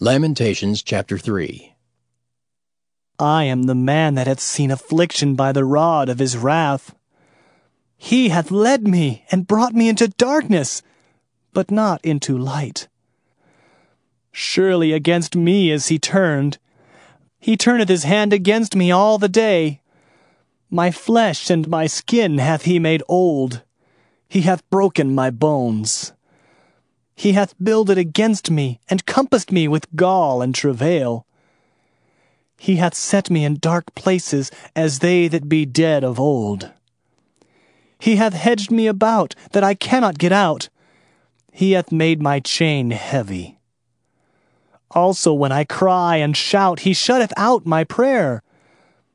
Lamentations chapter 3 I am the man that hath seen affliction by the rod of his wrath. He hath led me and brought me into darkness, but not into light. Surely against me is he turned. He turneth his hand against me all the day. My flesh and my skin hath he made old. He hath broken my bones. He hath builded against me, and compassed me with gall and travail. He hath set me in dark places, as they that be dead of old. He hath hedged me about, that I cannot get out. He hath made my chain heavy. Also when I cry and shout, he shutteth out my prayer.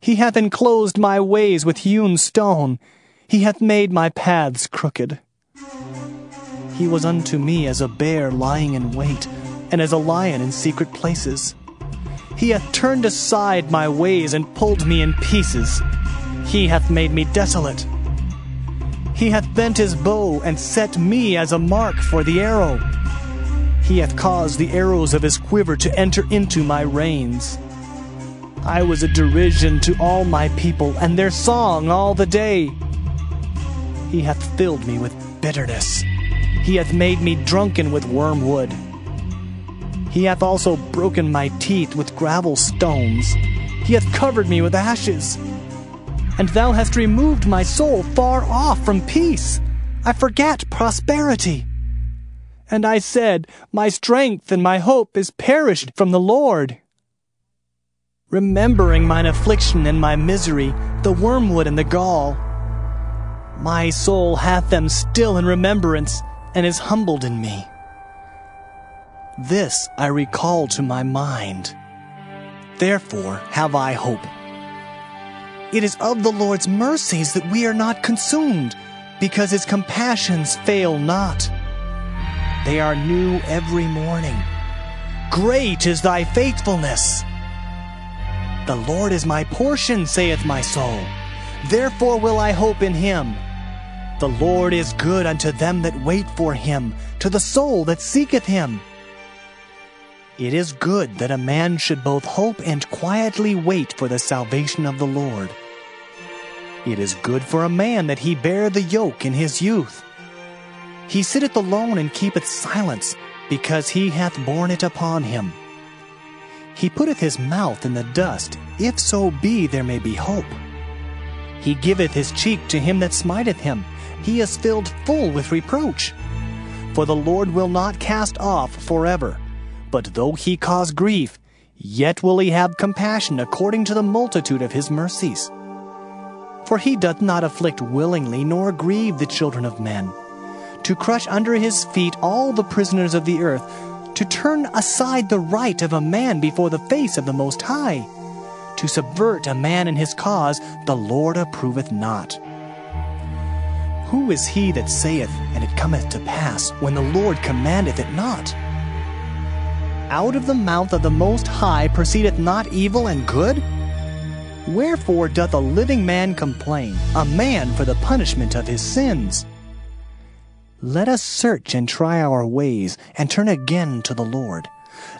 He hath enclosed my ways with hewn stone. He hath made my paths crooked. He was unto me as a bear lying in wait, and as a lion in secret places. He hath turned aside my ways and pulled me in pieces. He hath made me desolate. He hath bent his bow and set me as a mark for the arrow. He hath caused the arrows of his quiver to enter into my reins. I was a derision to all my people, and their song all the day. He hath filled me with bitterness. He hath made me drunken with wormwood. He hath also broken my teeth with gravel stones. He hath covered me with ashes. And thou hast removed my soul far off from peace. I forgat prosperity. And I said, My strength and my hope is perished from the Lord. Remembering mine affliction and my misery, the wormwood and the gall, my soul hath them still in remembrance and is humbled in me. This I recall to my mind. Therefore have I hope. It is of the Lord's mercies that we are not consumed, because his compassions fail not. They are new every morning. Great is thy faithfulness. The Lord is my portion, saith my soul. Therefore will I hope in him. The Lord is good unto them that wait for him, to the soul that seeketh him. It is good that a man should both hope and quietly wait for the salvation of the Lord. It is good for a man that he bear the yoke in his youth. He sitteth alone and keepeth silence, because he hath borne it upon him. He putteth his mouth in the dust, if so be there may be hope. He giveth his cheek to him that smiteth him he is filled full with reproach. For the Lord will not cast off forever, but though he cause grief, yet will he have compassion according to the multitude of his mercies. For he doth not afflict willingly, nor grieve the children of men, to crush under his feet all the prisoners of the earth, to turn aside the right of a man before the face of the Most High, to subvert a man in his cause, the Lord approveth not. Who is he that saith, and it cometh to pass, when the Lord commandeth it not? Out of the mouth of the Most High proceedeth not evil and good? Wherefore doth a living man complain, a man for the punishment of his sins? Let us search and try our ways, and turn again to the Lord.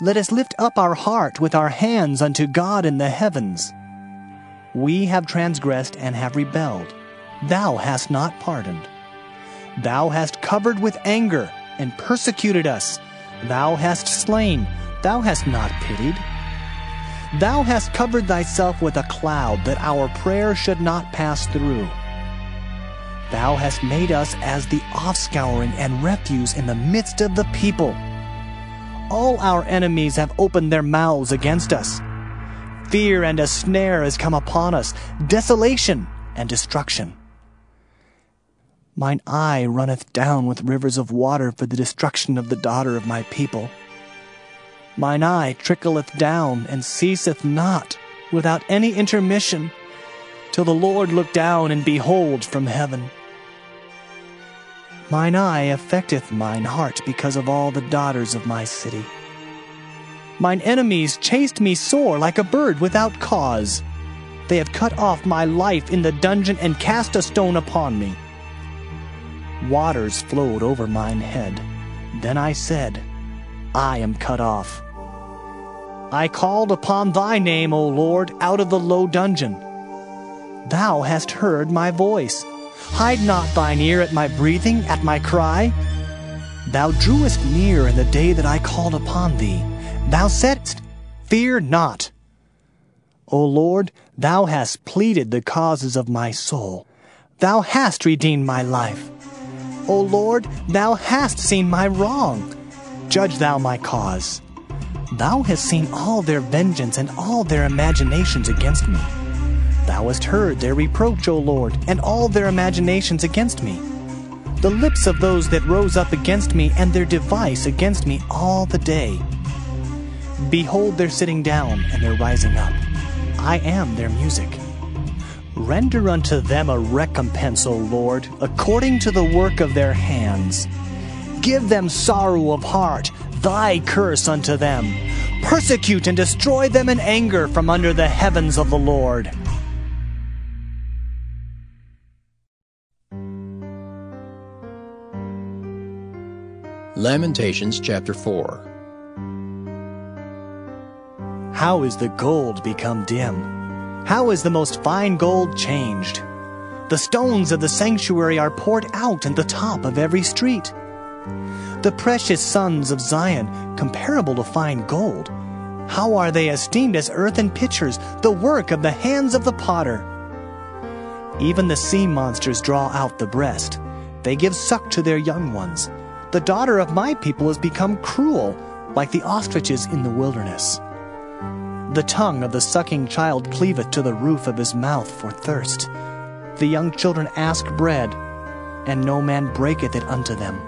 Let us lift up our heart with our hands unto God in the heavens. We have transgressed and have rebelled thou hast not pardoned. Thou hast covered with anger and persecuted us. Thou hast slain, thou hast not pitied. Thou hast covered thyself with a cloud that our prayer should not pass through. Thou hast made us as the offscouring and refuse in the midst of the people. All our enemies have opened their mouths against us. Fear and a snare has come upon us, desolation and destruction. Mine eye runneth down with rivers of water for the destruction of the daughter of my people. Mine eye trickleth down and ceaseth not, without any intermission, till the Lord look down and behold from heaven. Mine eye affecteth mine heart because of all the daughters of my city. Mine enemies chased me sore like a bird without cause. They have cut off my life in the dungeon and cast a stone upon me. Waters flowed over mine head. Then I said, I am cut off. I called upon thy name, O Lord, out of the low dungeon. Thou hast heard my voice. Hide not thine ear at my breathing, at my cry. Thou drewest near in the day that I called upon thee. Thou saidst, Fear not. O Lord, thou hast pleaded the causes of my soul. Thou hast redeemed my life. O Lord, thou hast seen my wrong. Judge thou my cause. Thou hast seen all their vengeance and all their imaginations against me. Thou hast heard their reproach, O Lord, and all their imaginations against me. The lips of those that rose up against me and their device against me all the day. Behold their sitting down and their rising up. I am their music. Render unto them a recompense, O Lord, according to the work of their hands. Give them sorrow of heart thy curse unto them. Persecute and destroy them in anger from under the heavens of the Lord. Lamentations chapter 4 How is the gold become dim? How is the most fine gold changed? The stones of the sanctuary are poured out in the top of every street the precious sons of Zion, comparable to fine gold. How are they esteemed as earthen pitchers, the work of the hands of the potter? Even the sea monsters draw out the breast. They give suck to their young ones. The daughter of my people has become cruel, like the ostriches in the wilderness. The tongue of the sucking child cleaveth to the roof of his mouth for thirst. The young children ask bread, and no man breaketh it unto them.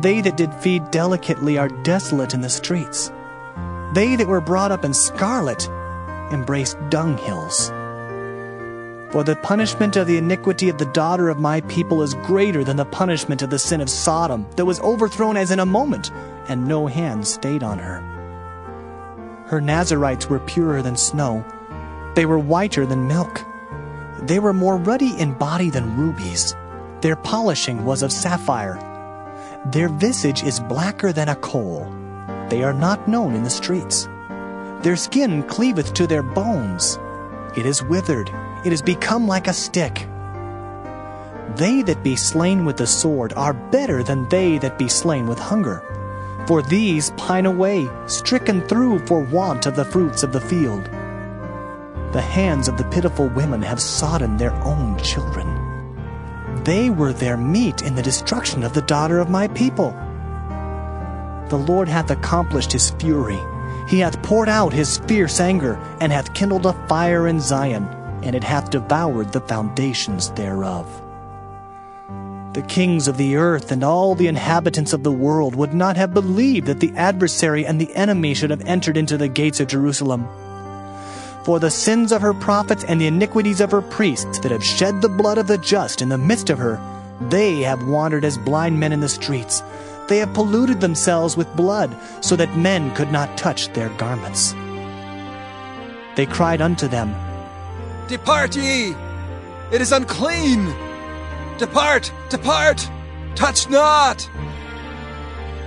They that did feed delicately are desolate in the streets. They that were brought up in scarlet embrace dunghills. For the punishment of the iniquity of the daughter of my people is greater than the punishment of the sin of Sodom, that was overthrown as in a moment, and no hand stayed on her. Her Nazarites were purer than snow, they were whiter than milk. They were more ruddy in body than rubies. Their polishing was of sapphire their visage is blacker than a coal. They are not known in the streets. Their skin cleaveth to their bones. It is withered. It is become like a stick. They that be slain with the sword are better than they that be slain with hunger. For these pine away, stricken through for want of the fruits of the field. The hands of the pitiful women have sodden their own children. They were their meat in the destruction of the daughter of my people. The Lord hath accomplished his fury. He hath poured out his fierce anger, and hath kindled a fire in Zion, and it hath devoured the foundations thereof. The kings of the earth and all the inhabitants of the world would not have believed that the adversary and the enemy should have entered into the gates of Jerusalem. For the sins of her prophets and the iniquities of her priests that have shed the blood of the just in the midst of her, they have wandered as blind men in the streets. They have polluted themselves with blood, so that men could not touch their garments. They cried unto them, Depart ye! It is unclean! Depart! Depart! Touch not!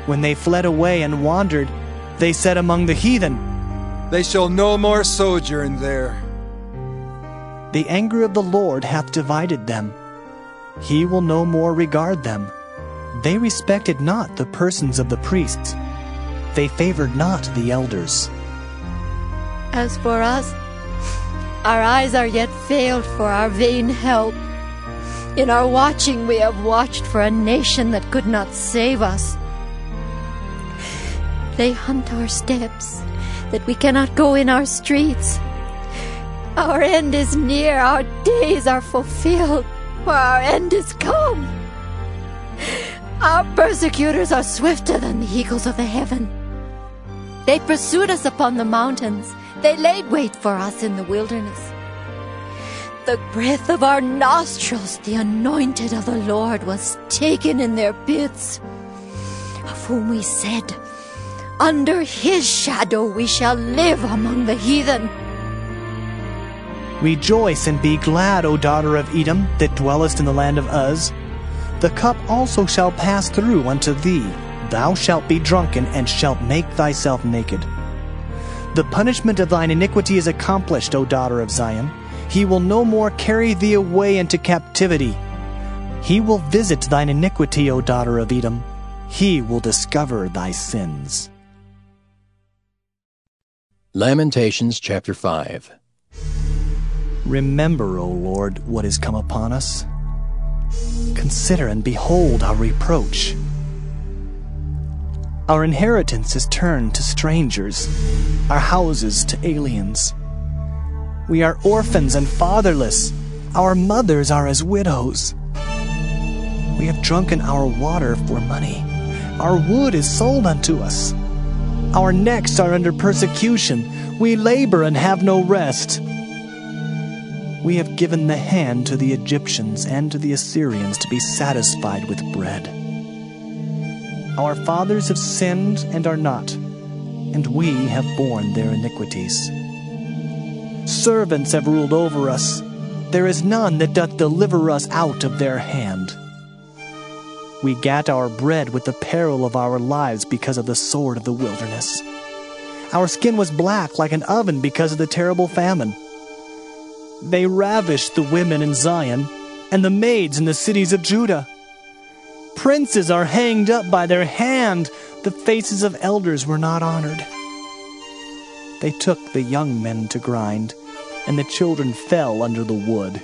When they fled away and wandered, they said among the heathen, they shall no more sojourn there. The anger of the Lord hath divided them. He will no more regard them. They respected not the persons of the priests. They favored not the elders. As for us, our eyes are yet failed for our vain help. In our watching, we have watched for a nation that could not save us. They hunt our steps that we cannot go in our streets. Our end is near, our days are fulfilled, for our end is come. Our persecutors are swifter than the eagles of the heaven. They pursued us upon the mountains, they laid wait for us in the wilderness. The breath of our nostrils, the anointed of the Lord, was taken in their pits, of whom we said, under his shadow we shall live among the heathen. Rejoice and be glad, O daughter of Edom, that dwellest in the land of Uz. The cup also shall pass through unto thee. Thou shalt be drunken, and shalt make thyself naked. The punishment of thine iniquity is accomplished, O daughter of Zion. He will no more carry thee away into captivity. He will visit thine iniquity, O daughter of Edom. He will discover thy sins. Lamentations chapter 5 Remember, O Lord, what is come upon us. Consider and behold our reproach. Our inheritance is turned to strangers, our houses to aliens. We are orphans and fatherless. Our mothers are as widows. We have drunken our water for money. Our wood is sold unto us. Our necks are under persecution. We labor and have no rest. We have given the hand to the Egyptians and to the Assyrians to be satisfied with bread. Our fathers have sinned and are not, and we have borne their iniquities. Servants have ruled over us. There is none that doth deliver us out of their hand. We gat our bread with the peril of our lives because of the sword of the wilderness. Our skin was black like an oven because of the terrible famine. They ravished the women in Zion and the maids in the cities of Judah. Princes are hanged up by their hand, the faces of elders were not honored. They took the young men to grind, and the children fell under the wood.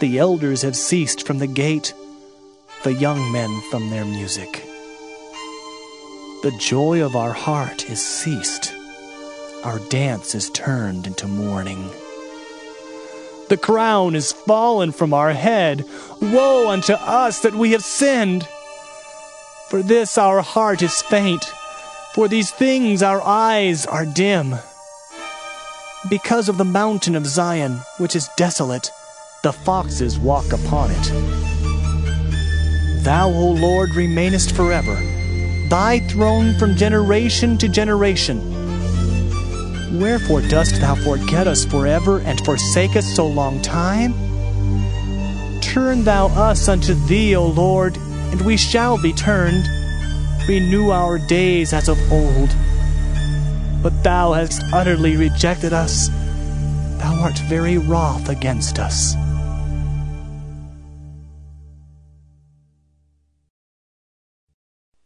The elders have ceased from the gate the young men from their music. The joy of our heart is ceased. Our dance is turned into mourning. The crown is fallen from our head. Woe unto us that we have sinned! For this our heart is faint. For these things our eyes are dim. Because of the mountain of Zion, which is desolate, the foxes walk upon it. Thou, O Lord, remainest forever, thy throne from generation to generation. Wherefore dost thou forget us forever and forsake us so long time? Turn thou us unto thee, O Lord, and we shall be turned. Renew our days as of old. But thou hast utterly rejected us. Thou art very wroth against us.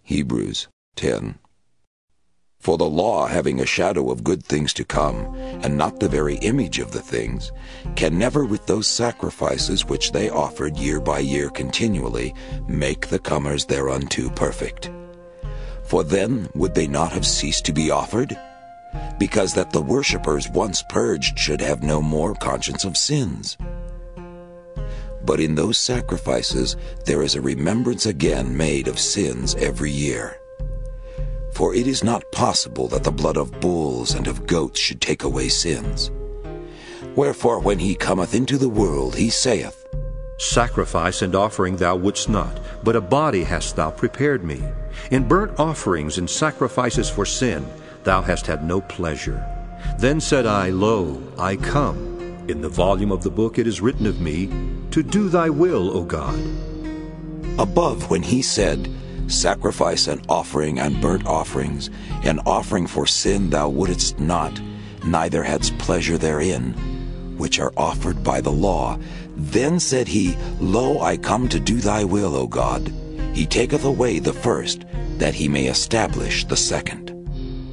Hebrews 10. For the law, having a shadow of good things to come, and not the very image of the things, can never with those sacrifices which they offered year by year continually make the comers thereunto perfect. For then would they not have ceased to be offered? Because that the worshippers once purged should have no more conscience of sins. But in those sacrifices there is a remembrance again made of sins every year. For it is not possible that the blood of bulls and of goats should take away sins. Wherefore when he cometh into the world, he saith, Sacrifice and offering thou wouldst not, but a body hast thou prepared me. In burnt offerings and sacrifices for sin thou hast had no pleasure. Then said I, Lo, I come. In the volume of the book it is written of me, To do thy will, O God. Above when he said, Sacrifice and offering and burnt offerings, an offering for sin thou wouldest not, neither hadst pleasure therein, which are offered by the law. Then said he, Lo, I come to do thy will, O God. He taketh away the first, that he may establish the second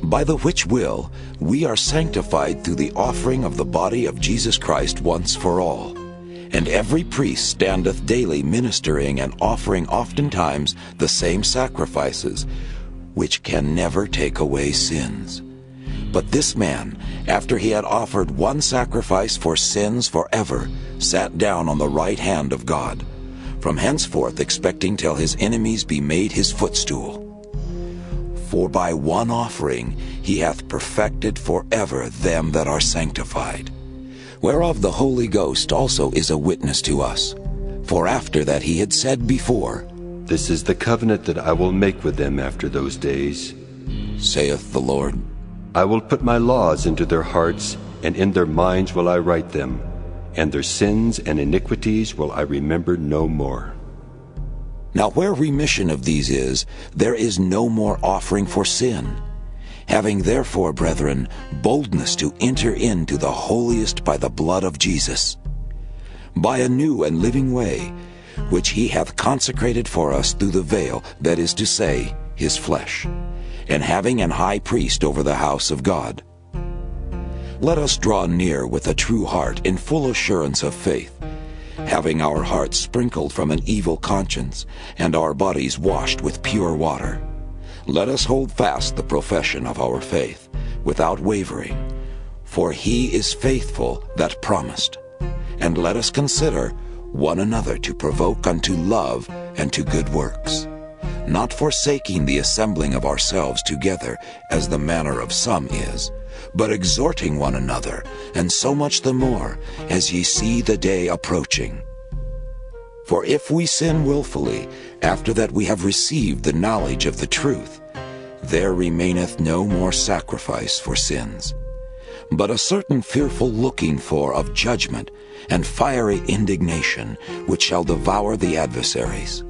by the which will we are sanctified through the offering of the body of Jesus Christ once for all. And every priest standeth daily ministering and offering oftentimes the same sacrifices, which can never take away sins. But this man, after he had offered one sacrifice for sins forever, sat down on the right hand of God, from henceforth expecting till his enemies be made his footstool. For by one offering he hath perfected for ever them that are sanctified. Whereof the Holy Ghost also is a witness to us. For after that he had said before, This is the covenant that I will make with them after those days, saith the Lord. I will put my laws into their hearts, and in their minds will I write them, and their sins and iniquities will I remember no more. Now where remission of these is, there is no more offering for sin. Having therefore, brethren, boldness to enter into the holiest by the blood of Jesus, by a new and living way, which he hath consecrated for us through the veil, that is to say, his flesh, and having an high priest over the house of God. Let us draw near with a true heart in full assurance of faith, having our hearts sprinkled from an evil conscience, and our bodies washed with pure water. Let us hold fast the profession of our faith, without wavering, for he is faithful that promised. And let us consider one another to provoke unto love and to good works, not forsaking the assembling of ourselves together, as the manner of some is, but exhorting one another, and so much the more as ye see the day approaching. For if we sin wilfully, after that we have received the knowledge of the truth, there remaineth no more sacrifice for sins, but a certain fearful looking for of judgment and fiery indignation, which shall devour the adversaries.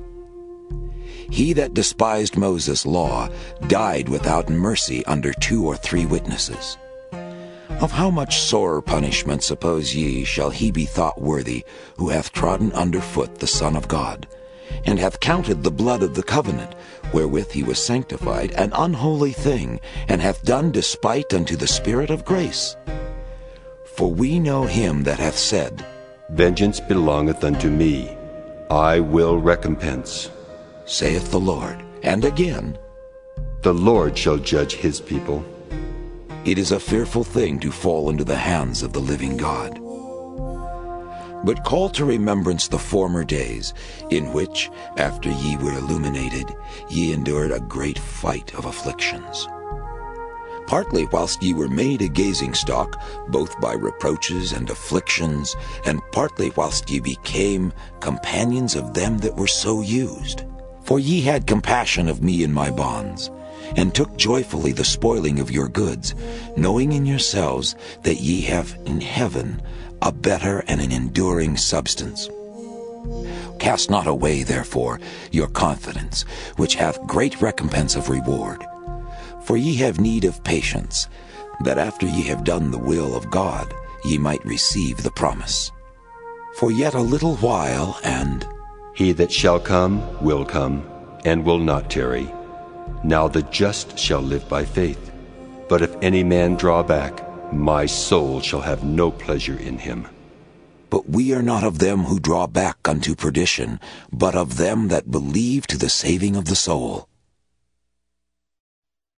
He that despised Moses' law died without mercy under two or three witnesses. Of how much sorer punishment, suppose ye, shall he be thought worthy, who hath trodden under foot the Son of God, and hath counted the blood of the covenant, wherewith he was sanctified, an unholy thing, and hath done despite unto the Spirit of grace? For we know him that hath said, Vengeance belongeth unto me, I will recompense saith the Lord. And again, The Lord shall judge his people. It is a fearful thing to fall into the hands of the living God. But call to remembrance the former days, in which, after ye were illuminated, ye endured a great fight of afflictions. Partly whilst ye were made a gazing stock, both by reproaches and afflictions, and partly whilst ye became companions of them that were so used. For ye had compassion of me in my bonds, and took joyfully the spoiling of your goods, knowing in yourselves that ye have in heaven a better and an enduring substance. Cast not away, therefore, your confidence, which hath great recompense of reward. For ye have need of patience, that after ye have done the will of God, ye might receive the promise. For yet a little while, and he that shall come will come, and will not tarry. Now the just shall live by faith. But if any man draw back, my soul shall have no pleasure in him. But we are not of them who draw back unto perdition, but of them that believe to the saving of the soul.